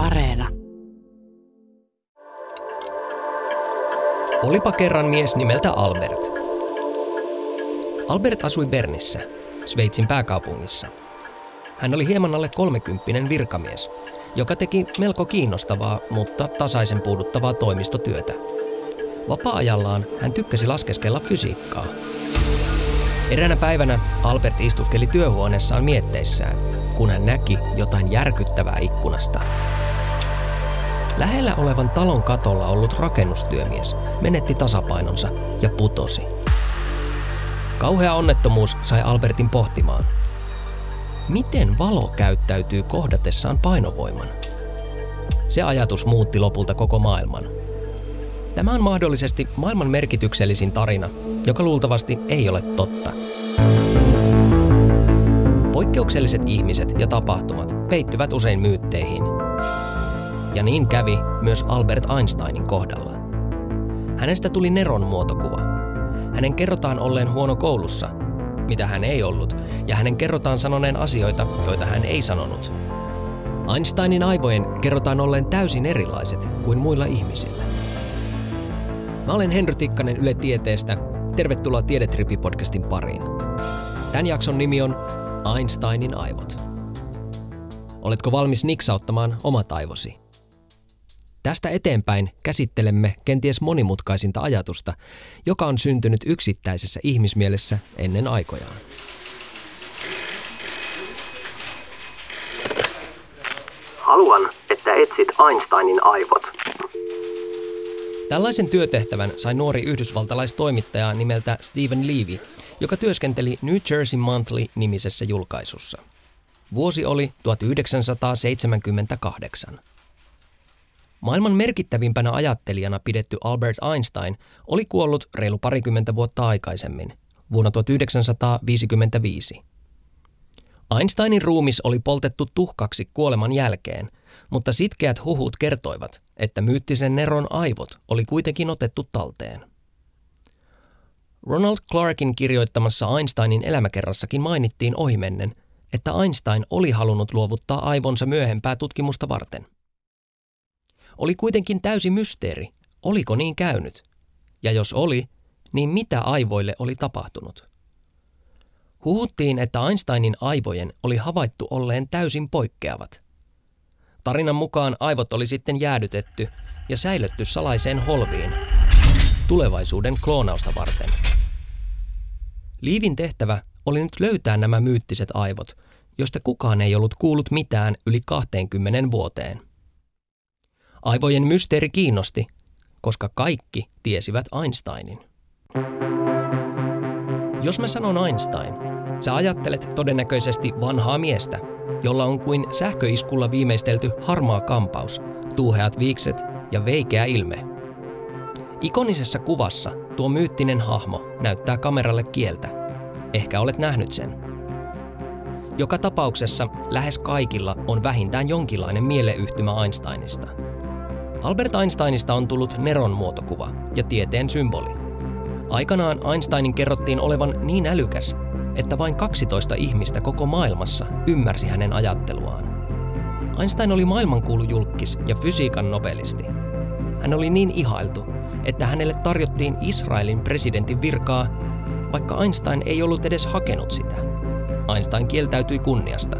Areena. Olipa kerran mies nimeltä Albert. Albert asui Bernissä, Sveitsin pääkaupungissa. Hän oli hieman alle kolmekymppinen virkamies, joka teki melko kiinnostavaa, mutta tasaisen puuduttavaa toimistotyötä. Vapaa-ajallaan hän tykkäsi laskeskella fysiikkaa. Eräänä päivänä Albert istuskeli työhuoneessaan mietteissään, kun hän näki jotain järkyttävää ikkunasta. Lähellä olevan talon katolla ollut rakennustyömies menetti tasapainonsa ja putosi. Kauhea onnettomuus sai Albertin pohtimaan. Miten valo käyttäytyy kohdatessaan painovoiman? Se ajatus muutti lopulta koko maailman. Tämä on mahdollisesti maailman merkityksellisin tarina, joka luultavasti ei ole totta. Poikkeukselliset ihmiset ja tapahtumat peittyvät usein myytteihin. Ja niin kävi myös Albert Einsteinin kohdalla. Hänestä tuli Neron muotokuva. Hänen kerrotaan olleen huono koulussa, mitä hän ei ollut, ja hänen kerrotaan sanoneen asioita, joita hän ei sanonut. Einsteinin aivojen kerrotaan olleen täysin erilaiset kuin muilla ihmisillä. Mä olen Henry Tikkanen Yle Tieteestä. Tervetuloa Tiedetripi-podcastin pariin. Tämän jakson nimi on Einsteinin aivot. Oletko valmis niksauttamaan omat aivosi? Tästä eteenpäin käsittelemme kenties monimutkaisinta ajatusta, joka on syntynyt yksittäisessä ihmismielessä ennen aikojaan. Haluan, että etsit Einsteinin aivot. Tällaisen työtehtävän sai nuori yhdysvaltalaistoimittaja nimeltä Stephen Levy, joka työskenteli New Jersey Monthly-nimisessä julkaisussa. Vuosi oli 1978. Maailman merkittävimpänä ajattelijana pidetty Albert Einstein oli kuollut reilu parikymmentä vuotta aikaisemmin, vuonna 1955. Einsteinin ruumis oli poltettu tuhkaksi kuoleman jälkeen, mutta sitkeät huhut kertoivat, että myyttisen Neron aivot oli kuitenkin otettu talteen. Ronald Clarkin kirjoittamassa Einsteinin elämäkerrassakin mainittiin ohimennen, että Einstein oli halunnut luovuttaa aivonsa myöhempää tutkimusta varten. Oli kuitenkin täysi mysteeri, oliko niin käynyt? Ja jos oli, niin mitä aivoille oli tapahtunut? Huhuttiin, että Einsteinin aivojen oli havaittu olleen täysin poikkeavat. Tarinan mukaan aivot oli sitten jäädytetty ja säilytty salaiseen holviin tulevaisuuden kloonausta varten. Liivin tehtävä oli nyt löytää nämä myyttiset aivot, josta kukaan ei ollut kuullut mitään yli 20 vuoteen. Aivojen mysteeri kiinnosti, koska kaikki tiesivät Einsteinin. Jos mä sanon Einstein, sä ajattelet todennäköisesti vanhaa miestä, jolla on kuin sähköiskulla viimeistelty harmaa kampaus, tuuheat viikset ja veikeä ilme. Ikonisessa kuvassa tuo myyttinen hahmo näyttää kameralle kieltä. Ehkä olet nähnyt sen. Joka tapauksessa lähes kaikilla on vähintään jonkinlainen mieleyhtymä Einsteinista – Albert Einsteinista on tullut Neron muotokuva ja tieteen symboli. Aikanaan Einsteinin kerrottiin olevan niin älykäs, että vain 12 ihmistä koko maailmassa ymmärsi hänen ajatteluaan. Einstein oli maailmankuulu julkis ja fysiikan nobelisti. Hän oli niin ihailtu, että hänelle tarjottiin Israelin presidentin virkaa, vaikka Einstein ei ollut edes hakenut sitä. Einstein kieltäytyi kunniasta.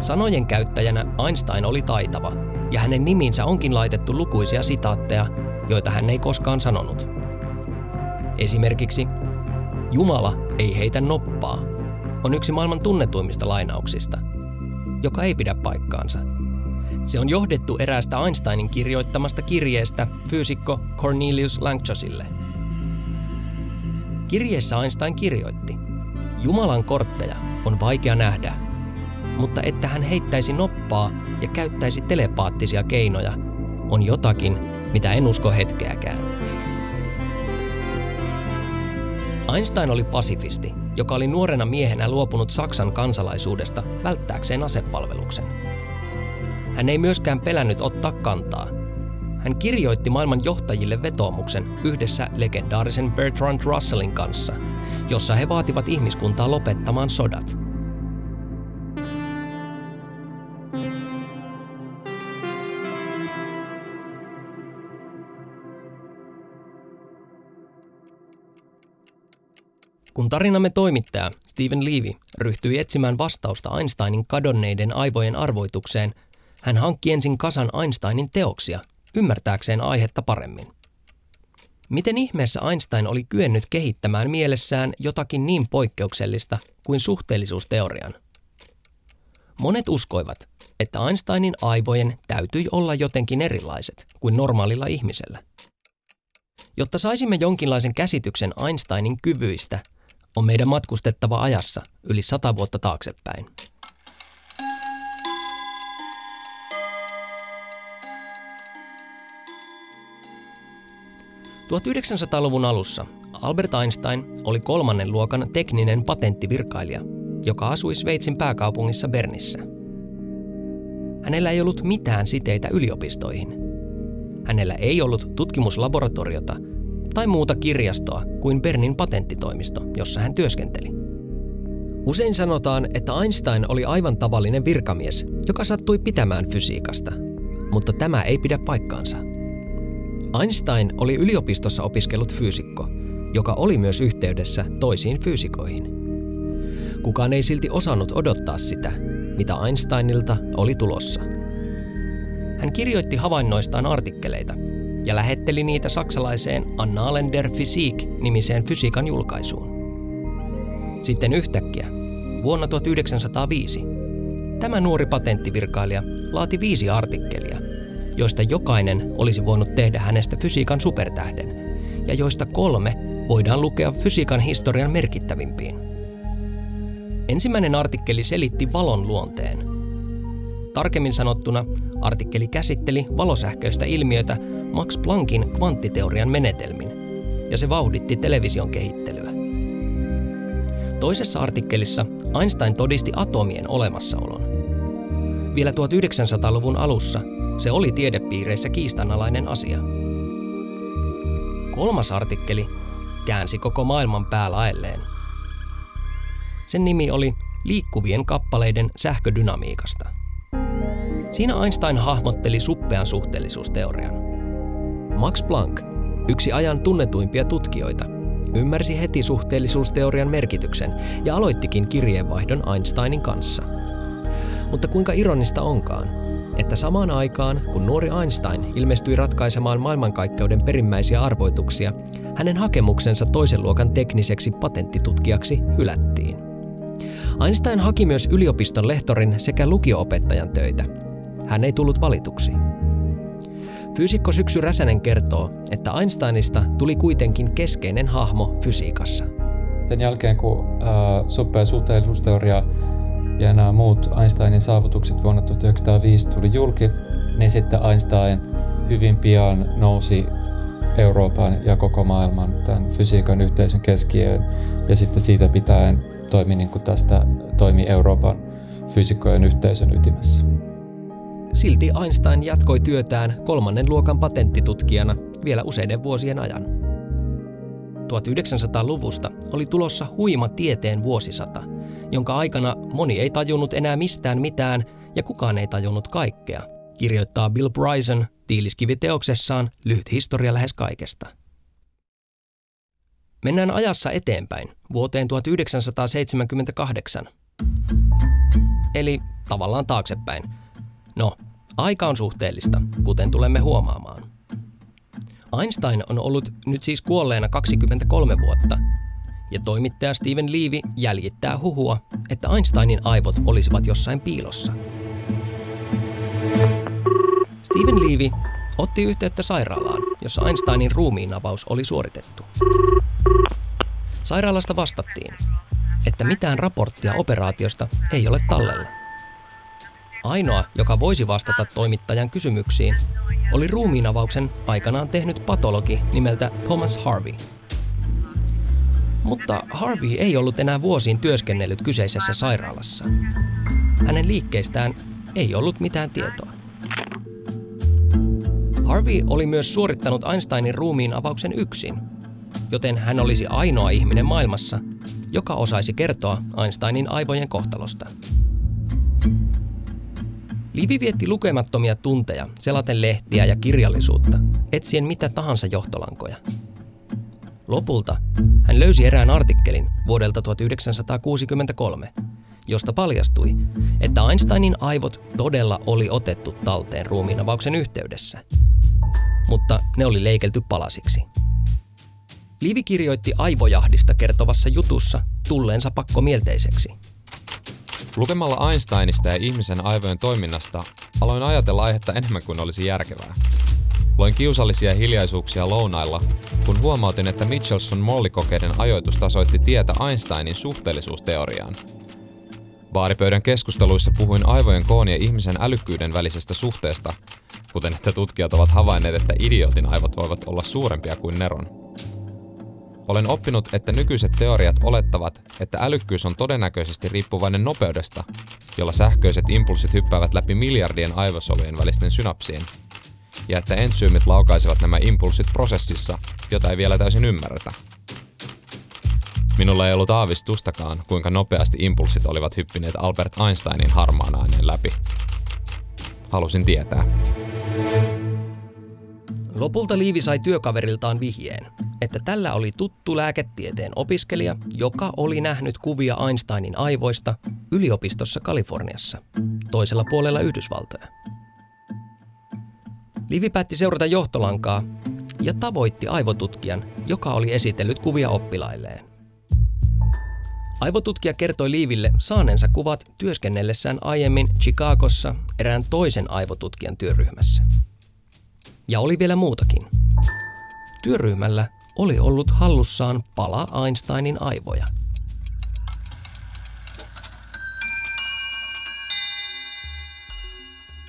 Sanojen käyttäjänä Einstein oli taitava – ja hänen niminsä onkin laitettu lukuisia sitaatteja, joita hän ei koskaan sanonut. Esimerkiksi Jumala ei heitä noppaa on yksi maailman tunnetuimmista lainauksista, joka ei pidä paikkaansa. Se on johdettu eräästä Einsteinin kirjoittamasta kirjeestä fyysikko Cornelius Langchosille. Kirjeessä Einstein kirjoitti, Jumalan kortteja on vaikea nähdä, mutta että hän heittäisi noppaa ja käyttäisi telepaattisia keinoja, on jotakin, mitä en usko hetkeäkään. Einstein oli pasifisti, joka oli nuorena miehenä luopunut Saksan kansalaisuudesta välttääkseen asepalveluksen. Hän ei myöskään pelännyt ottaa kantaa. Hän kirjoitti maailman johtajille vetoomuksen yhdessä legendaarisen Bertrand Russellin kanssa, jossa he vaativat ihmiskuntaa lopettamaan sodat – Kun tarinamme toimittaja Stephen Levy ryhtyi etsimään vastausta Einsteinin kadonneiden aivojen arvoitukseen, hän hankki ensin kasan Einsteinin teoksia, ymmärtääkseen aihetta paremmin. Miten ihmeessä Einstein oli kyennyt kehittämään mielessään jotakin niin poikkeuksellista kuin suhteellisuusteorian? Monet uskoivat, että Einsteinin aivojen täytyi olla jotenkin erilaiset kuin normaalilla ihmisellä. Jotta saisimme jonkinlaisen käsityksen Einsteinin kyvyistä, on meidän matkustettava ajassa yli sata vuotta taaksepäin. 1900-luvun alussa Albert Einstein oli kolmannen luokan tekninen patenttivirkailija, joka asui Sveitsin pääkaupungissa Bernissä. Hänellä ei ollut mitään siteitä yliopistoihin. Hänellä ei ollut tutkimuslaboratoriota tai muuta kirjastoa kuin Bernin patenttitoimisto, jossa hän työskenteli. Usein sanotaan, että Einstein oli aivan tavallinen virkamies, joka sattui pitämään fysiikasta, mutta tämä ei pidä paikkaansa – Einstein oli yliopistossa opiskellut fyysikko, joka oli myös yhteydessä toisiin fyysikoihin. Kukaan ei silti osannut odottaa sitä, mitä Einsteinilta oli tulossa. Hän kirjoitti havainnoistaan artikkeleita ja lähetteli niitä saksalaiseen Annalen Physik-nimiseen fysiikan julkaisuun. Sitten yhtäkkiä, vuonna 1905, tämä nuori patenttivirkailija laati viisi artikkelia, joista jokainen olisi voinut tehdä hänestä fysiikan supertähden, ja joista kolme voidaan lukea fysiikan historian merkittävimpiin. Ensimmäinen artikkeli selitti valon luonteen. Tarkemmin sanottuna, artikkeli käsitteli valosähköistä ilmiötä Max Planckin kvanttiteorian menetelmin, ja se vauhditti television kehittelyä. Toisessa artikkelissa Einstein todisti atomien olemassaolon. Vielä 1900-luvun alussa se oli tiedepiireissä kiistanalainen asia. Kolmas artikkeli käänsi koko maailman päälaelleen. Sen nimi oli Liikkuvien kappaleiden sähködynamiikasta. Siinä Einstein hahmotteli suppean suhteellisuusteorian. Max Planck, yksi ajan tunnetuimpia tutkijoita, ymmärsi heti suhteellisuusteorian merkityksen ja aloittikin kirjeenvaihdon Einsteinin kanssa. Mutta kuinka ironista onkaan, että samaan aikaan, kun nuori Einstein ilmestyi ratkaisemaan maailmankaikkeuden perimmäisiä arvoituksia, hänen hakemuksensa toisen luokan tekniseksi patenttitutkijaksi hylättiin. Einstein haki myös yliopiston lehtorin sekä lukioopettajan töitä. Hän ei tullut valituksi. Fyysikko Syksy Räsänen kertoo, että Einsteinista tuli kuitenkin keskeinen hahmo fysiikassa. Sen jälkeen, kun äh, suppea suhteellisuusteoria ja nämä muut Einsteinin saavutukset vuonna 1905 tuli julki, niin sitten Einstein hyvin pian nousi Euroopan ja koko maailman tämän fysiikan yhteisön keskiöön ja sitten siitä pitäen toimi niin kuin tästä toimi Euroopan fysiikkojen yhteisön ytimessä. Silti Einstein jatkoi työtään kolmannen luokan patenttitutkijana vielä useiden vuosien ajan. 1900-luvusta oli tulossa huima tieteen vuosisata – jonka aikana moni ei tajunnut enää mistään mitään ja kukaan ei tajunnut kaikkea, kirjoittaa Bill Bryson tiiliskiviteoksessaan Lyhyt historia lähes kaikesta. Mennään ajassa eteenpäin vuoteen 1978. Eli tavallaan taaksepäin. No, aika on suhteellista, kuten tulemme huomaamaan. Einstein on ollut nyt siis kuolleena 23 vuotta ja toimittaja Steven Levy jäljittää huhua, että Einsteinin aivot olisivat jossain piilossa. Steven Levy otti yhteyttä sairaalaan, jossa Einsteinin ruumiinavaus oli suoritettu. Sairaalasta vastattiin, että mitään raporttia operaatiosta ei ole tallella. Ainoa, joka voisi vastata toimittajan kysymyksiin, oli ruumiinavauksen aikanaan tehnyt patologi nimeltä Thomas Harvey – mutta Harvey ei ollut enää vuosiin työskennellyt kyseisessä sairaalassa. Hänen liikkeistään ei ollut mitään tietoa. Harvey oli myös suorittanut Einsteinin ruumiin avauksen yksin, joten hän olisi ainoa ihminen maailmassa, joka osaisi kertoa Einsteinin aivojen kohtalosta. Livi vietti lukemattomia tunteja selaten lehtiä ja kirjallisuutta, etsien mitä tahansa johtolankoja – Lopulta hän löysi erään artikkelin vuodelta 1963, josta paljastui, että Einsteinin aivot todella oli otettu talteen ruumiinavauksen yhteydessä. Mutta ne oli leikelty palasiksi. Livi kirjoitti aivojahdista kertovassa jutussa tulleensa pakkomielteiseksi. Lukemalla Einsteinista ja ihmisen aivojen toiminnasta aloin ajatella aihetta enemmän kuin olisi järkevää. Loin kiusallisia hiljaisuuksia lounailla, kun huomautin, että Michelson mollikokeiden ajoitus tasoitti tietä Einsteinin suhteellisuusteoriaan. Baaripöydän keskusteluissa puhuin aivojen koon ja ihmisen älykkyyden välisestä suhteesta, kuten että tutkijat ovat havainneet, että idiotin aivot voivat olla suurempia kuin Neron. Olen oppinut, että nykyiset teoriat olettavat, että älykkyys on todennäköisesti riippuvainen nopeudesta, jolla sähköiset impulssit hyppäävät läpi miljardien aivosolujen välisten synapsien, ja että entsyymit laukaisevat nämä impulssit prosessissa, jota ei vielä täysin ymmärretä. Minulla ei ollut aavistustakaan, kuinka nopeasti impulssit olivat hyppineet Albert Einsteinin harmaan aineen läpi. Halusin tietää. Lopulta Liivi sai työkaveriltaan vihjeen, että tällä oli tuttu lääketieteen opiskelija, joka oli nähnyt kuvia Einsteinin aivoista yliopistossa Kaliforniassa, toisella puolella Yhdysvaltoja. Livi päätti seurata johtolankaa ja tavoitti aivotutkijan, joka oli esitellyt kuvia oppilailleen. Aivotutkija kertoi Liiville saaneensa kuvat työskennellessään aiemmin Chicagossa erään toisen aivotutkijan työryhmässä. Ja oli vielä muutakin. Työryhmällä oli ollut hallussaan pala Einsteinin aivoja.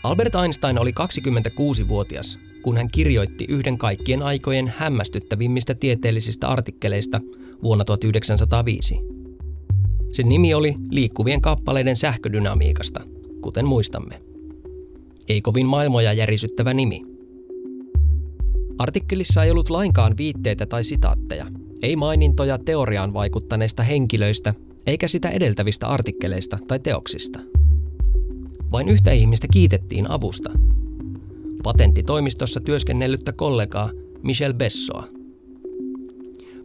Albert Einstein oli 26-vuotias, kun hän kirjoitti yhden kaikkien aikojen hämmästyttävimmistä tieteellisistä artikkeleista vuonna 1905. Sen nimi oli Liikkuvien kappaleiden sähködynamiikasta, kuten muistamme. Ei kovin maailmoja järisyttävä nimi – Artikkelissa ei ollut lainkaan viitteitä tai sitaatteja, ei mainintoja teoriaan vaikuttaneista henkilöistä eikä sitä edeltävistä artikkeleista tai teoksista. Vain yhtä ihmistä kiitettiin avusta. Patenttitoimistossa työskennellyttä kollegaa Michel Bessoa.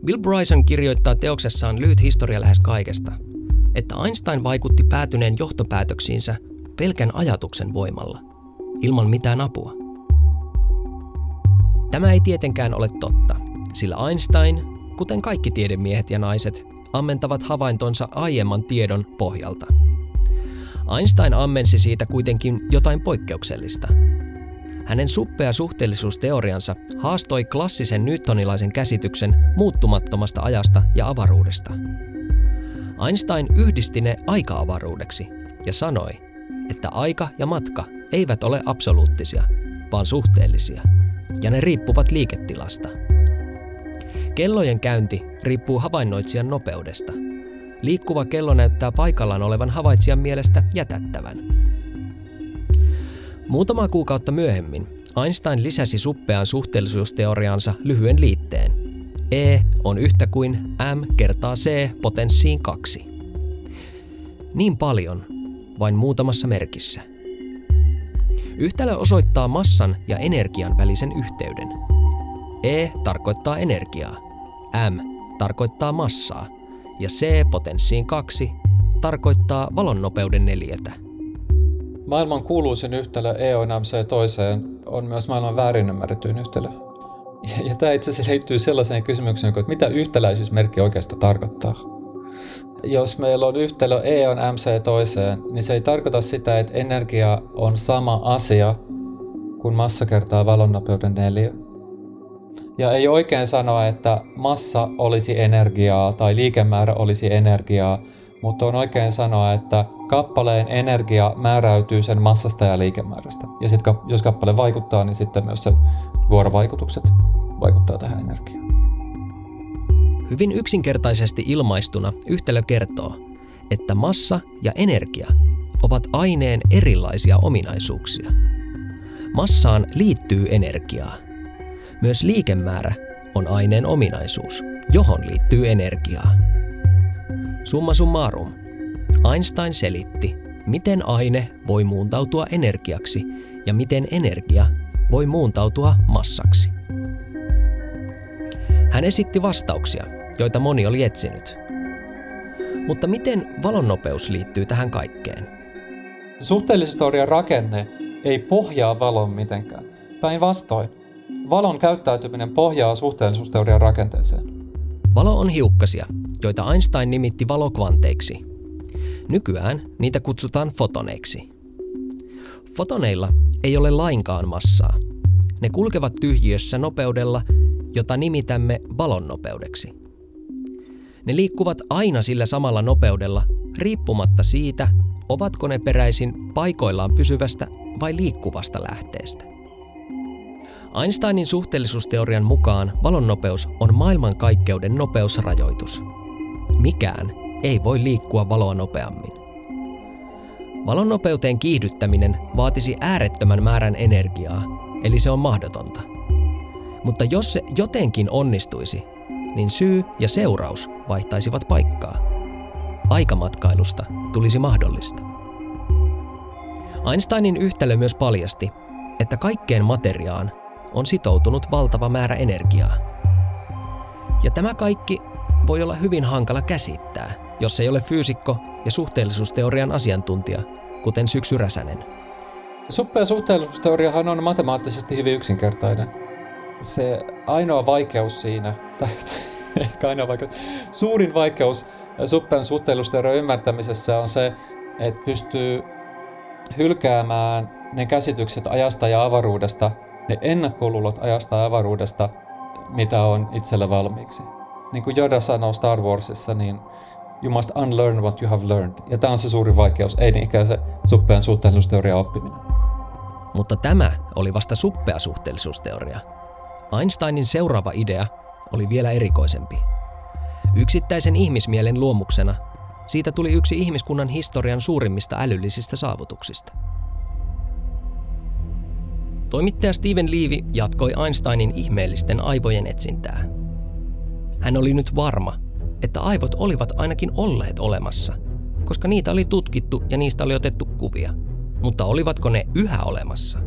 Bill Bryson kirjoittaa teoksessaan Lyhyt historia lähes kaikesta, että Einstein vaikutti päätyneen johtopäätöksiinsä pelkän ajatuksen voimalla, ilman mitään apua. Tämä ei tietenkään ole totta, sillä Einstein, kuten kaikki tiedemiehet ja naiset, ammentavat havaintonsa aiemman tiedon pohjalta. Einstein ammensi siitä kuitenkin jotain poikkeuksellista. Hänen suppea suhteellisuusteoriansa haastoi klassisen newtonilaisen käsityksen muuttumattomasta ajasta ja avaruudesta. Einstein yhdisti ne aika-avaruudeksi ja sanoi, että aika ja matka eivät ole absoluuttisia, vaan suhteellisia – ja ne riippuvat liiketilasta. Kellojen käynti riippuu havainnoitsijan nopeudesta. Liikkuva kello näyttää paikallaan olevan havaitsijan mielestä jätättävän. Muutama kuukautta myöhemmin Einstein lisäsi suppeaan suhteellisuusteoriaansa lyhyen liitteen. E on yhtä kuin m kertaa c potenssiin 2. Niin paljon, vain muutamassa merkissä – Yhtälö osoittaa massan ja energian välisen yhteyden. E tarkoittaa energiaa, M tarkoittaa massaa ja C potenssiin 2 tarkoittaa valonnopeuden neliötä. Maailman kuuluisin yhtälö E on MC toiseen on myös maailman väärin ymmärretyin yhtälö. Ja, ja tämä itse asiassa liittyy sellaiseen kysymykseen, että mitä yhtäläisyysmerkki oikeastaan tarkoittaa jos meillä on yhtälö E on MC toiseen, niin se ei tarkoita sitä, että energia on sama asia kuin massa kertaa valonnopeuden neljä. Ja ei oikein sanoa, että massa olisi energiaa tai liikemäärä olisi energiaa, mutta on oikein sanoa, että kappaleen energia määräytyy sen massasta ja liikemäärästä. Ja sitten jos kappale vaikuttaa, niin sitten myös se vuorovaikutukset vaikuttaa tähän energiaan. Hyvin yksinkertaisesti ilmaistuna yhtälö kertoo, että massa ja energia ovat aineen erilaisia ominaisuuksia. Massaan liittyy energiaa. Myös liikemäärä on aineen ominaisuus, johon liittyy energiaa. Summa summarum. Einstein selitti, miten aine voi muuntautua energiaksi ja miten energia voi muuntautua massaksi. Hän esitti vastauksia, joita moni oli etsinyt. Mutta miten valonnopeus liittyy tähän kaikkeen? Suhteellisuusteorian rakenne ei pohjaa valon mitenkään. Päinvastoin, valon käyttäytyminen pohjaa suhteellisuusteorian rakenteeseen. Valo on hiukkasia, joita Einstein nimitti valokvanteiksi. Nykyään niitä kutsutaan fotoneiksi. Fotoneilla ei ole lainkaan massaa. Ne kulkevat tyhjiössä nopeudella, jota nimitämme valonnopeudeksi. Ne liikkuvat aina sillä samalla nopeudella, riippumatta siitä, ovatko ne peräisin paikoillaan pysyvästä vai liikkuvasta lähteestä. Einsteinin suhteellisuusteorian mukaan valonnopeus on maailmankaikkeuden nopeusrajoitus. Mikään ei voi liikkua valoa nopeammin. Valonnopeuteen kiihdyttäminen vaatisi äärettömän määrän energiaa, eli se on mahdotonta. Mutta jos se jotenkin onnistuisi, niin syy ja seuraus vaihtaisivat paikkaa. Aikamatkailusta tulisi mahdollista. Einsteinin yhtälö myös paljasti, että kaikkeen materiaan on sitoutunut valtava määrä energiaa. Ja tämä kaikki voi olla hyvin hankala käsittää, jos ei ole fyysikko ja suhteellisuusteorian asiantuntija, kuten Syksy Räsänen. Suppea suhteellisuusteoriahan on matemaattisesti hyvin yksinkertainen. Se ainoa vaikeus siinä, tai, tai ehkä ainoa vaikeus, suurin vaikeus suppean suhteellisuusteorian ymmärtämisessä on se, että pystyy hylkäämään ne käsitykset ajasta ja avaruudesta, ne ennakkoluulot ajasta ja avaruudesta, mitä on itsellä valmiiksi. Niin kuin Yoda sanoo Star Warsissa, niin you must unlearn what you have learned. Ja tämä on se suuri vaikeus, ei niinkään se suppean suhteellisuusteorian oppiminen. Mutta tämä oli vasta suppea suhteellisuusteoria. Einsteinin seuraava idea oli vielä erikoisempi. Yksittäisen ihmismielen luomuksena siitä tuli yksi ihmiskunnan historian suurimmista älyllisistä saavutuksista. Toimittaja Steven Levy jatkoi Einsteinin ihmeellisten aivojen etsintää. Hän oli nyt varma, että aivot olivat ainakin olleet olemassa, koska niitä oli tutkittu ja niistä oli otettu kuvia. Mutta olivatko ne yhä olemassa?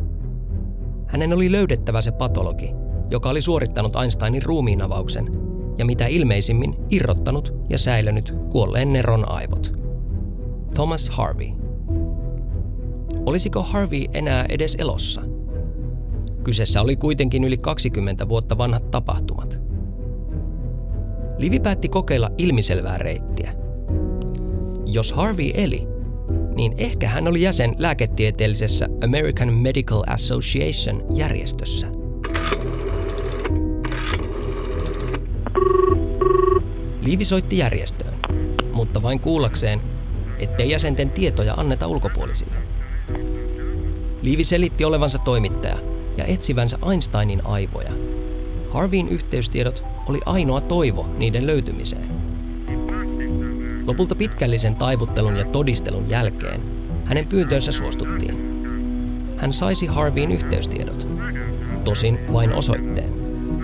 Hänen oli löydettävä se patologi, joka oli suorittanut Einsteinin ruumiinavauksen ja mitä ilmeisimmin irrottanut ja säilönyt kuolleen Neron aivot. Thomas Harvey. Olisiko Harvey enää edes elossa? Kyseessä oli kuitenkin yli 20 vuotta vanhat tapahtumat. Livi päätti kokeilla ilmiselvää reittiä. Jos Harvey eli, niin ehkä hän oli jäsen lääketieteellisessä American Medical Association järjestössä. Liivi soitti järjestöön, mutta vain kuullakseen, ettei jäsenten tietoja anneta ulkopuolisille. Liivi selitti olevansa toimittaja ja etsivänsä Einsteinin aivoja. Harveyin yhteystiedot oli ainoa toivo niiden löytymiseen. Lopulta pitkällisen taivuttelun ja todistelun jälkeen hänen pyyntöönsä suostuttiin. Hän saisi Harveyin yhteystiedot, tosin vain osoitteen,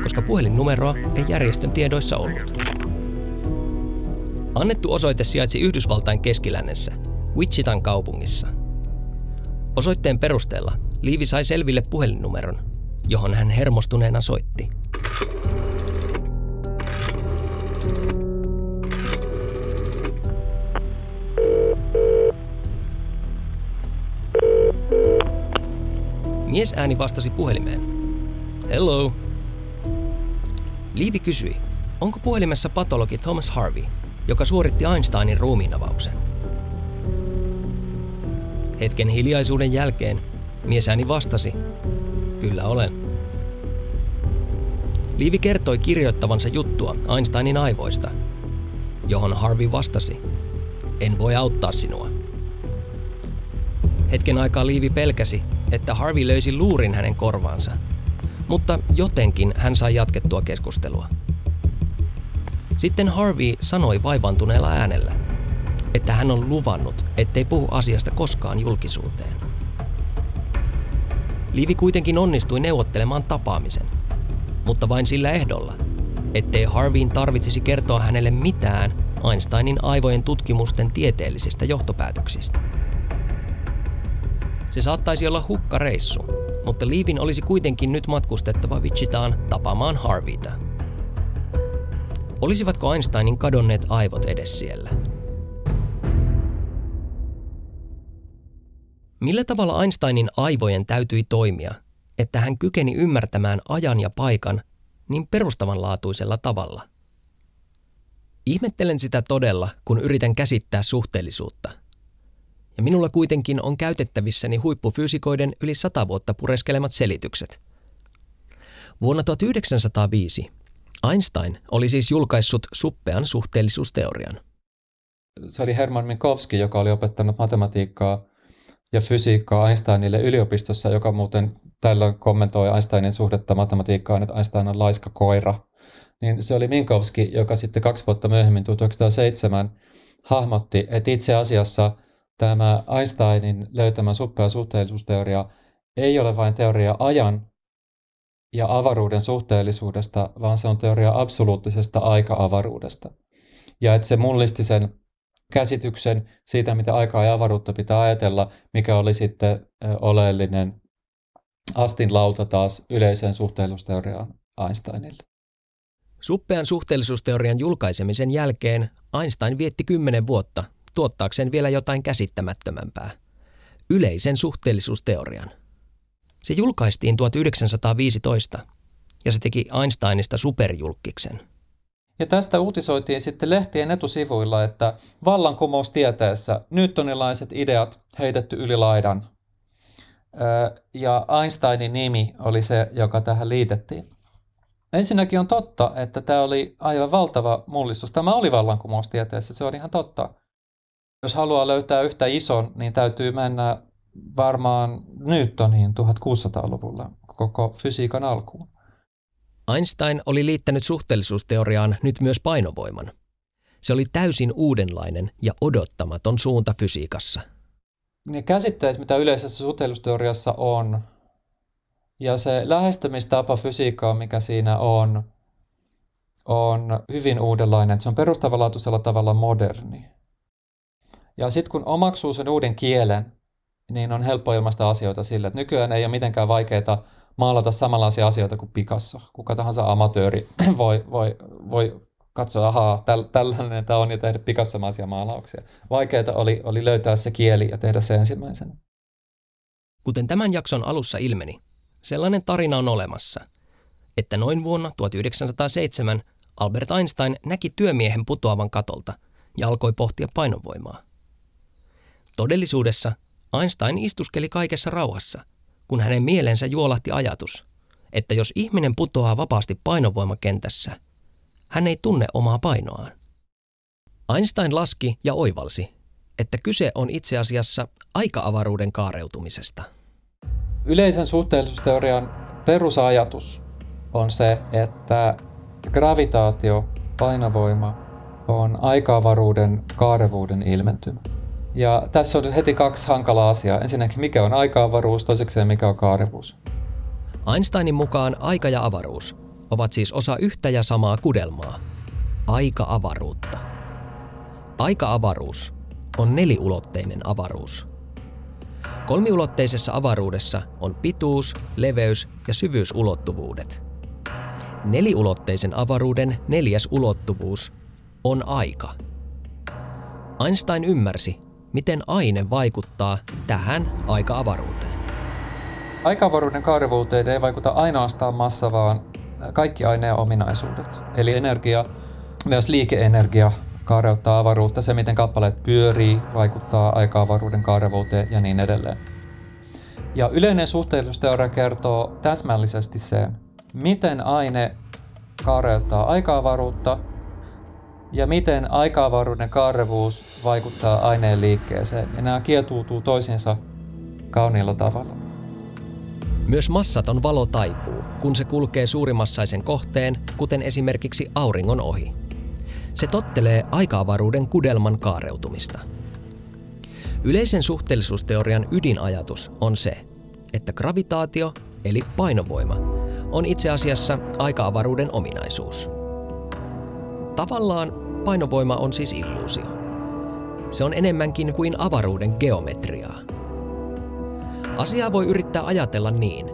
koska puhelinnumeroa ei järjestön tiedoissa ollut. Annettu osoite sijaitsi Yhdysvaltain keskilännessä, Wichitan kaupungissa. Osoitteen perusteella Liivi sai selville puhelinnumeron, johon hän hermostuneena soitti. Mies ääni vastasi puhelimeen. Hello. Liivi kysyi, onko puhelimessa patologi Thomas Harvey, joka suoritti Einsteinin ruumiinavauksen. Hetken hiljaisuuden jälkeen Miesäni vastasi, kyllä olen. Liivi kertoi kirjoittavansa juttua Einsteinin aivoista, johon Harvey vastasi, en voi auttaa sinua. Hetken aikaa Liivi pelkäsi, että Harvey löysi luurin hänen korvaansa, mutta jotenkin hän sai jatkettua keskustelua. Sitten Harvey sanoi vaivantuneella äänellä, että hän on luvannut, ettei puhu asiasta koskaan julkisuuteen. Livi kuitenkin onnistui neuvottelemaan tapaamisen, mutta vain sillä ehdolla, ettei Harveyin tarvitsisi kertoa hänelle mitään Einsteinin aivojen tutkimusten tieteellisistä johtopäätöksistä. Se saattaisi olla hukkareissu, mutta Liivin olisi kuitenkin nyt matkustettava Wichitaan tapaamaan Harveyta. Olisivatko Einsteinin kadonneet aivot edes siellä? Millä tavalla Einsteinin aivojen täytyi toimia, että hän kykeni ymmärtämään ajan ja paikan niin perustavanlaatuisella tavalla? Ihmettelen sitä todella, kun yritän käsittää suhteellisuutta. Ja minulla kuitenkin on käytettävissäni huippufyysikoiden yli sata vuotta pureskelemat selitykset. Vuonna 1905 Einstein oli siis julkaissut suppean suhteellisuusteorian. Se oli Herman Minkowski, joka oli opettanut matematiikkaa ja fysiikkaa Einsteinille yliopistossa, joka muuten tällöin kommentoi Einsteinin suhdetta matematiikkaan, että Einstein on laiska koira. Niin se oli Minkowski, joka sitten kaksi vuotta myöhemmin, 1907, hahmotti, että itse asiassa tämä Einsteinin löytämä suppea suhteellisuusteoria ei ole vain teoria ajan ja avaruuden suhteellisuudesta, vaan se on teoria absoluuttisesta aika-avaruudesta. Ja että se mullisti sen käsityksen siitä, mitä aikaa ja avaruutta pitää ajatella, mikä oli sitten oleellinen astinlauta taas yleiseen suhteellisuusteoriaan Einsteinille. Suppean suhteellisuusteorian julkaisemisen jälkeen Einstein vietti kymmenen vuotta tuottaakseen vielä jotain käsittämättömämpää. Yleisen suhteellisuusteorian. Se julkaistiin 1915 ja se teki Einsteinista superjulkiksen – ja tästä uutisoitiin sitten lehtien etusivuilla, että vallankumous tieteessä, newtonilaiset ideat heitetty yli laidan. Ja Einsteinin nimi oli se, joka tähän liitettiin. Ensinnäkin on totta, että tämä oli aivan valtava mullistus. Tämä oli vallankumous tieteessä, se on ihan totta. Jos haluaa löytää yhtä ison, niin täytyy mennä varmaan Newtoniin 1600-luvulla koko fysiikan alkuun. Einstein oli liittänyt suhteellisuusteoriaan nyt myös painovoiman. Se oli täysin uudenlainen ja odottamaton suunta fysiikassa. Ne käsitteet, mitä yleisessä suhteellisuusteoriassa on, ja se lähestymistapa fysiikkaan, mikä siinä on, on hyvin uudenlainen. Se on perustavanlaatuisella tavalla moderni. Ja sitten kun omaksuu sen uuden kielen, niin on helppo ilmaista asioita sille, että nykyään ei ole mitenkään vaikeaa maalata samanlaisia asioita kuin Picasso. Kuka tahansa amatööri voi, voi, voi katsoa, ahaa, täl, tällainen tämä on ja tehdä Picassomaisia maalauksia. Vaikeaa oli, oli löytää se kieli ja tehdä se ensimmäisenä. Kuten tämän jakson alussa ilmeni, sellainen tarina on olemassa, että noin vuonna 1907 Albert Einstein näki työmiehen putoavan katolta ja alkoi pohtia painovoimaa. Todellisuudessa Einstein istuskeli kaikessa rauhassa – kun hänen mielensä juolahti ajatus, että jos ihminen putoaa vapaasti painovoimakentässä, hän ei tunne omaa painoaan. Einstein laski ja oivalsi, että kyse on itse asiassa aika-avaruuden kaareutumisesta. Yleisen suhteellisuusteorian perusajatus on se, että gravitaatio, painovoima, on aika-avaruuden kaarevuuden ilmentymä. Ja tässä on heti kaksi hankalaa asiaa. Ensinnäkin, mikä on aika-avaruus, toisekseen mikä on kaarevuus. Einsteinin mukaan aika ja avaruus ovat siis osa yhtä ja samaa kudelmaa, aika-avaruutta. Aika-avaruus on neliulotteinen avaruus. Kolmiulotteisessa avaruudessa on pituus, leveys ja syvyysulottuvuudet. Neliulotteisen avaruuden neljäs ulottuvuus on aika. Einstein ymmärsi, miten aine vaikuttaa tähän aika-avaruuteen. Aika-avaruuden kaarevuuteen ei vaikuta ainoastaan massa, vaan kaikki aineen ominaisuudet. Eli energia, myös liikeenergia kaareuttaa avaruutta. Se, miten kappaleet pyörii, vaikuttaa aika-avaruuden kaarevuuteen ja niin edelleen. Ja yleinen suhteellisuusteoria kertoo täsmällisesti sen, miten aine kaareuttaa aika-avaruutta ja miten aika-avaruuden kaarrevuus vaikuttaa aineen liikkeeseen. Ja nämä kietuutuu toisiinsa kauniilla tavalla. Myös massaton valo taipuu, kun se kulkee suurimassaisen kohteen, kuten esimerkiksi auringon ohi. Se tottelee aika-avaruuden kudelman kaareutumista. Yleisen suhteellisuusteorian ydinajatus on se, että gravitaatio, eli painovoima, on itse asiassa aika-avaruuden ominaisuus. Tavallaan painovoima on siis illuusio. Se on enemmänkin kuin avaruuden geometriaa. Asiaa voi yrittää ajatella niin,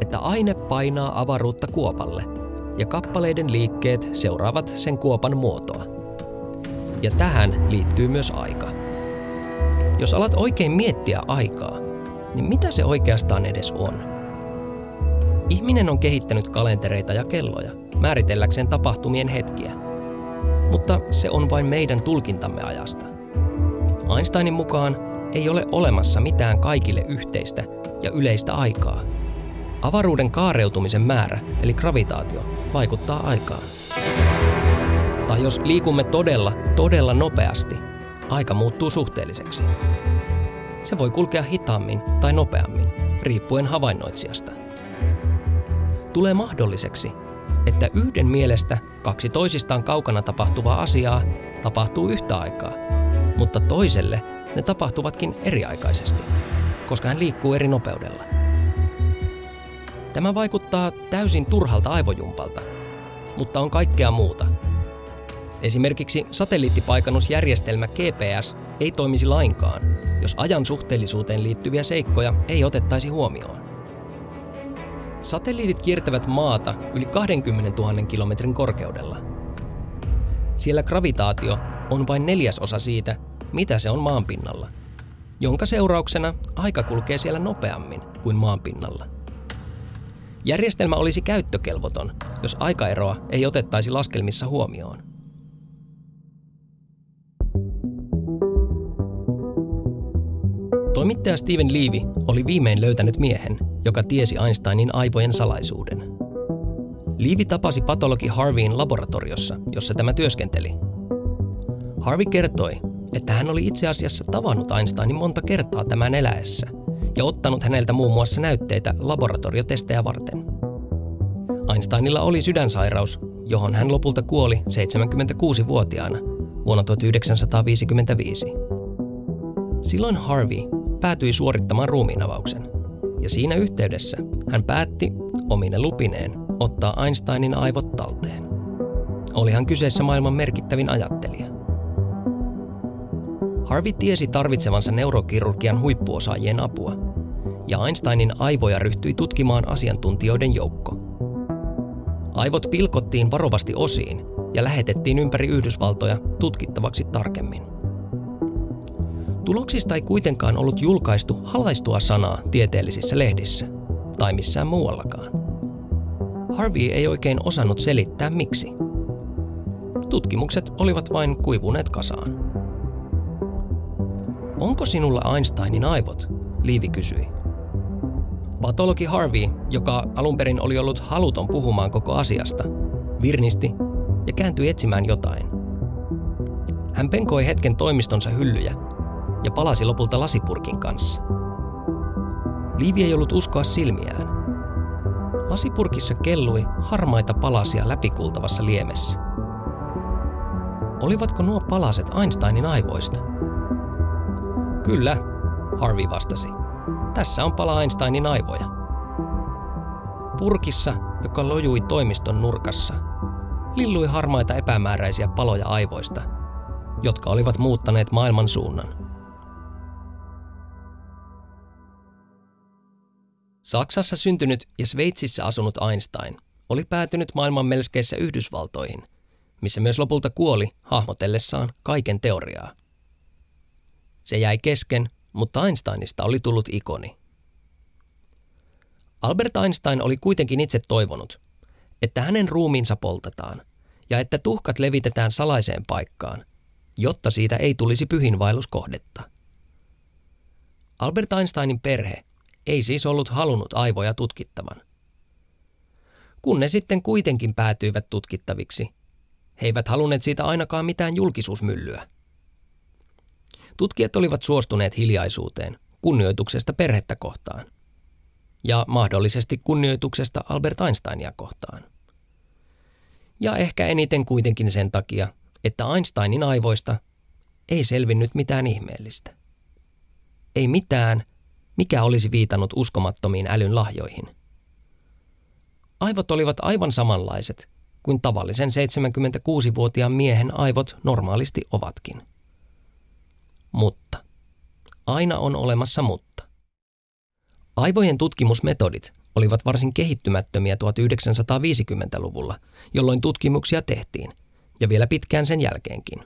että aine painaa avaruutta kuopalle, ja kappaleiden liikkeet seuraavat sen kuopan muotoa. Ja tähän liittyy myös aika. Jos alat oikein miettiä aikaa, niin mitä se oikeastaan edes on? Ihminen on kehittänyt kalentereita ja kelloja määritelläkseen tapahtumien hetkiä. Mutta se on vain meidän tulkintamme ajasta. Einsteinin mukaan ei ole olemassa mitään kaikille yhteistä ja yleistä aikaa. Avaruuden kaareutumisen määrä, eli gravitaatio, vaikuttaa aikaan. Tai jos liikumme todella, todella nopeasti, aika muuttuu suhteelliseksi. Se voi kulkea hitaammin tai nopeammin, riippuen havainnoitsijasta. Tulee mahdolliseksi, että yhden mielestä kaksi toisistaan kaukana tapahtuvaa asiaa tapahtuu yhtä aikaa, mutta toiselle ne tapahtuvatkin eriaikaisesti, koska hän liikkuu eri nopeudella. Tämä vaikuttaa täysin turhalta aivojumpalta, mutta on kaikkea muuta. Esimerkiksi satelliittipaikannusjärjestelmä GPS ei toimisi lainkaan, jos ajan suhteellisuuteen liittyviä seikkoja ei otettaisi huomioon. Satelliitit kiertävät maata yli 20 000 kilometrin korkeudella. Siellä gravitaatio on vain neljäsosa siitä, mitä se on maanpinnalla, jonka seurauksena aika kulkee siellä nopeammin kuin maanpinnalla. Järjestelmä olisi käyttökelvoton, jos aikaeroa ei otettaisi laskelmissa huomioon. Toimittaja Steven Levy oli viimein löytänyt miehen, joka tiesi Einsteinin aivojen salaisuuden. Levy tapasi patologi Harveyin laboratoriossa, jossa tämä työskenteli. Harvey kertoi, että hän oli itse asiassa tavannut Einsteinin monta kertaa tämän eläessä ja ottanut häneltä muun muassa näytteitä laboratoriotestejä varten. Einsteinilla oli sydänsairaus, johon hän lopulta kuoli 76-vuotiaana vuonna 1955. Silloin Harvey päätyi suorittamaan ruumiinavauksen, ja siinä yhteydessä hän päätti omine lupineen ottaa Einsteinin aivot talteen. Olihan kyseessä maailman merkittävin ajattelija. Harvey tiesi tarvitsevansa neurokirurgian huippuosaajien apua, ja Einsteinin aivoja ryhtyi tutkimaan asiantuntijoiden joukko. Aivot pilkottiin varovasti osiin ja lähetettiin ympäri Yhdysvaltoja tutkittavaksi tarkemmin. Tuloksista ei kuitenkaan ollut julkaistu halaistua sanaa tieteellisissä lehdissä tai missään muuallakaan. Harvey ei oikein osannut selittää miksi. Tutkimukset olivat vain kuivuneet kasaan. Onko sinulla Einsteinin aivot? Liivi kysyi. Patologi Harvey, joka alun perin oli ollut haluton puhumaan koko asiasta, virnisti ja kääntyi etsimään jotain. Hän penkoi hetken toimistonsa hyllyjä ja palasi lopulta lasipurkin kanssa. Liivi ei ollut uskoa silmiään. Lasipurkissa kellui harmaita palasia läpikultavassa liemessä. Olivatko nuo palaset Einsteinin aivoista? Kyllä, Harvey vastasi. Tässä on pala Einsteinin aivoja. Purkissa, joka lojui toimiston nurkassa, lillui harmaita epämääräisiä paloja aivoista, jotka olivat muuttaneet maailman suunnan. Saksassa syntynyt ja Sveitsissä asunut Einstein oli päätynyt maailman melskeissä Yhdysvaltoihin, missä myös lopulta kuoli hahmotellessaan kaiken teoriaa. Se jäi kesken, mutta Einsteinista oli tullut ikoni. Albert Einstein oli kuitenkin itse toivonut, että hänen ruumiinsa poltetaan ja että tuhkat levitetään salaiseen paikkaan, jotta siitä ei tulisi pyhinvaelluskohdetta. Albert Einsteinin perhe ei siis ollut halunnut aivoja tutkittavan. Kun ne sitten kuitenkin päätyivät tutkittaviksi, he eivät halunneet siitä ainakaan mitään julkisuusmyllyä. Tutkijat olivat suostuneet hiljaisuuteen kunnioituksesta perhettä kohtaan ja mahdollisesti kunnioituksesta Albert Einsteinia kohtaan. Ja ehkä eniten kuitenkin sen takia, että Einsteinin aivoista ei selvinnyt mitään ihmeellistä. Ei mitään, mikä olisi viitannut uskomattomiin älyn lahjoihin. Aivot olivat aivan samanlaiset kuin tavallisen 76-vuotiaan miehen aivot normaalisti ovatkin. Mutta. Aina on olemassa mutta. Aivojen tutkimusmetodit olivat varsin kehittymättömiä 1950-luvulla, jolloin tutkimuksia tehtiin, ja vielä pitkään sen jälkeenkin.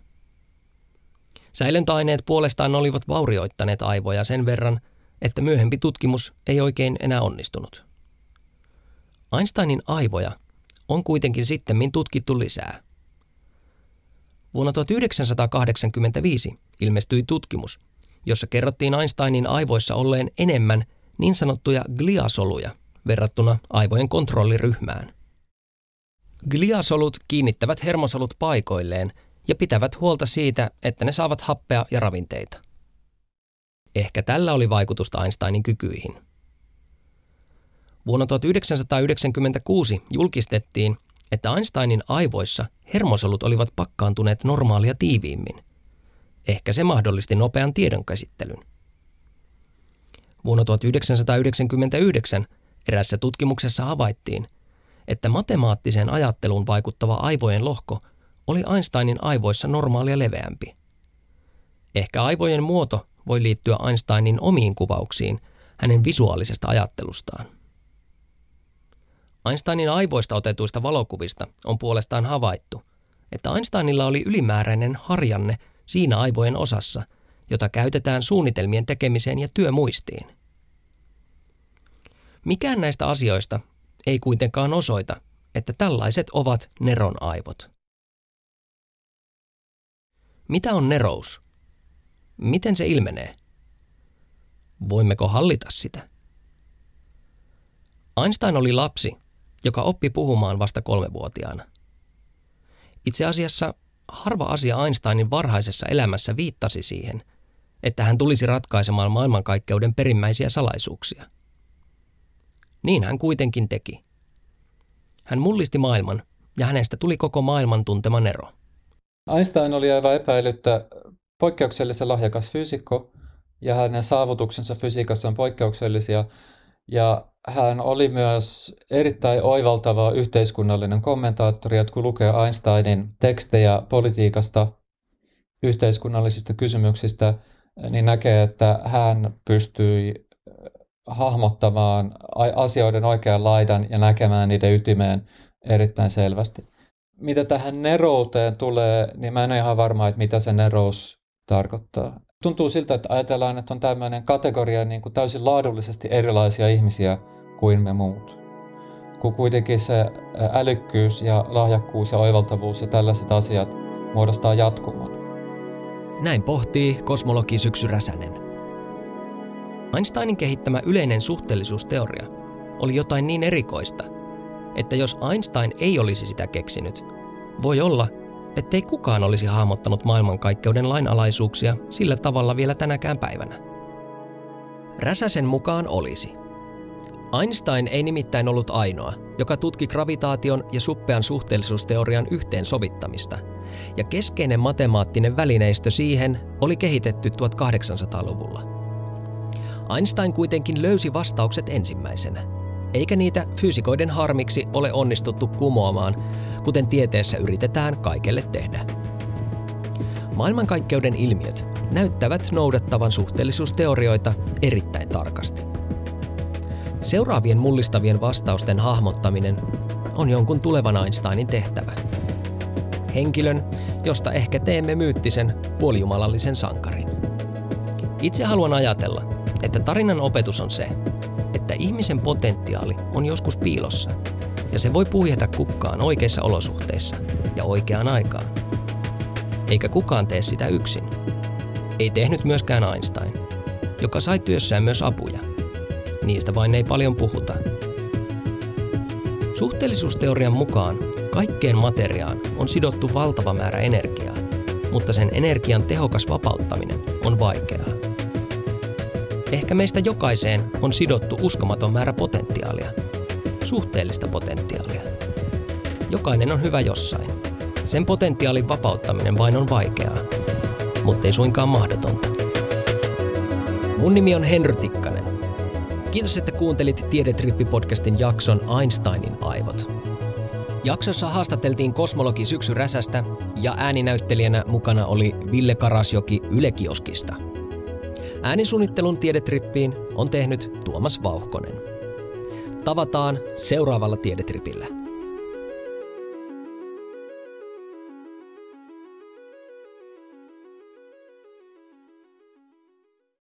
Säilöntäaineet puolestaan olivat vaurioittaneet aivoja sen verran, että myöhempi tutkimus ei oikein enää onnistunut. Einsteinin aivoja on kuitenkin sittemmin tutkittu lisää. Vuonna 1985 ilmestyi tutkimus, jossa kerrottiin Einsteinin aivoissa olleen enemmän niin sanottuja gliasoluja verrattuna aivojen kontrolliryhmään. Gliasolut kiinnittävät hermosolut paikoilleen ja pitävät huolta siitä, että ne saavat happea ja ravinteita. Ehkä tällä oli vaikutusta Einsteinin kykyihin. Vuonna 1996 julkistettiin, että Einsteinin aivoissa hermosolut olivat pakkaantuneet normaalia tiiviimmin. Ehkä se mahdollisti nopean tiedonkäsittelyn. Vuonna 1999 erässä tutkimuksessa havaittiin, että matemaattiseen ajatteluun vaikuttava aivojen lohko oli Einsteinin aivoissa normaalia leveämpi. Ehkä aivojen muoto voi liittyä Einsteinin omiin kuvauksiin hänen visuaalisesta ajattelustaan. Einsteinin aivoista otetuista valokuvista on puolestaan havaittu, että Einsteinilla oli ylimääräinen harjanne siinä aivojen osassa, jota käytetään suunnitelmien tekemiseen ja työmuistiin. Mikään näistä asioista ei kuitenkaan osoita, että tällaiset ovat Neron aivot. Mitä on nerous? Miten se ilmenee? Voimmeko hallita sitä? Einstein oli lapsi, joka oppi puhumaan vasta kolmevuotiaana. Itse asiassa harva asia Einsteinin varhaisessa elämässä viittasi siihen, että hän tulisi ratkaisemaan maailmankaikkeuden perimmäisiä salaisuuksia. Niin hän kuitenkin teki. Hän mullisti maailman ja hänestä tuli koko maailman tuntema Nero. Einstein oli aivan epäilyttä poikkeuksellisen lahjakas fyysikko ja hänen saavutuksensa fysiikassa on poikkeuksellisia. Ja hän oli myös erittäin oivaltava yhteiskunnallinen kommentaattori, että kun lukee Einsteinin tekstejä politiikasta, yhteiskunnallisista kysymyksistä, niin näkee, että hän pystyi hahmottamaan asioiden oikean laidan ja näkemään niiden ytimeen erittäin selvästi. Mitä tähän nerouteen tulee, niin mä en ole ihan varma, että mitä se nerous tarkoittaa. Tuntuu siltä, että ajatellaan, että on tämmöinen kategoria niin kuin täysin laadullisesti erilaisia ihmisiä kuin me muut. Kun kuitenkin se älykkyys ja lahjakkuus ja oivaltavuus ja tällaiset asiat muodostaa jatkumon. Näin pohtii kosmologi Syksy Räsänen. Einsteinin kehittämä yleinen suhteellisuusteoria oli jotain niin erikoista, että jos Einstein ei olisi sitä keksinyt, voi olla, ettei kukaan olisi hahmottanut maailmankaikkeuden lainalaisuuksia sillä tavalla vielä tänäkään päivänä. Räsäsen mukaan olisi. Einstein ei nimittäin ollut ainoa, joka tutki gravitaation ja suppean suhteellisuusteorian yhteensovittamista, ja keskeinen matemaattinen välineistö siihen oli kehitetty 1800-luvulla – Einstein kuitenkin löysi vastaukset ensimmäisenä, eikä niitä fyysikoiden harmiksi ole onnistuttu kumoamaan, kuten tieteessä yritetään kaikelle tehdä. Maailmankaikkeuden ilmiöt näyttävät noudattavan suhteellisuusteorioita erittäin tarkasti. Seuraavien mullistavien vastausten hahmottaminen on jonkun tulevan Einsteinin tehtävä. Henkilön, josta ehkä teemme myyttisen puolijumalallisen sankarin. Itse haluan ajatella, että tarinan opetus on se, ihmisen potentiaali on joskus piilossa ja se voi puhjeta kukkaan oikeissa olosuhteissa ja oikeaan aikaan. Eikä kukaan tee sitä yksin. Ei tehnyt myöskään Einstein, joka sai työssään myös apuja. Niistä vain ei paljon puhuta. Suhteellisuusteorian mukaan kaikkeen materiaan on sidottu valtava määrä energiaa, mutta sen energian tehokas vapauttaminen on vaikeaa. Ehkä meistä jokaiseen on sidottu uskomaton määrä potentiaalia, suhteellista potentiaalia. Jokainen on hyvä jossain. Sen potentiaalin vapauttaminen vain on vaikeaa, mutta ei suinkaan mahdotonta. Mun nimi on Henry Tikkanen. Kiitos, että kuuntelit Tiedetrippi-podcastin jakson Einsteinin aivot. Jaksossa haastateltiin kosmologi Syksy Räsästä ja ääninäyttelijänä mukana oli Ville Karasjoki Ylekioskista – Äänisuunnittelun tiedetrippiin on tehnyt Tuomas Vauhkonen. Tavataan seuraavalla tiedetripillä.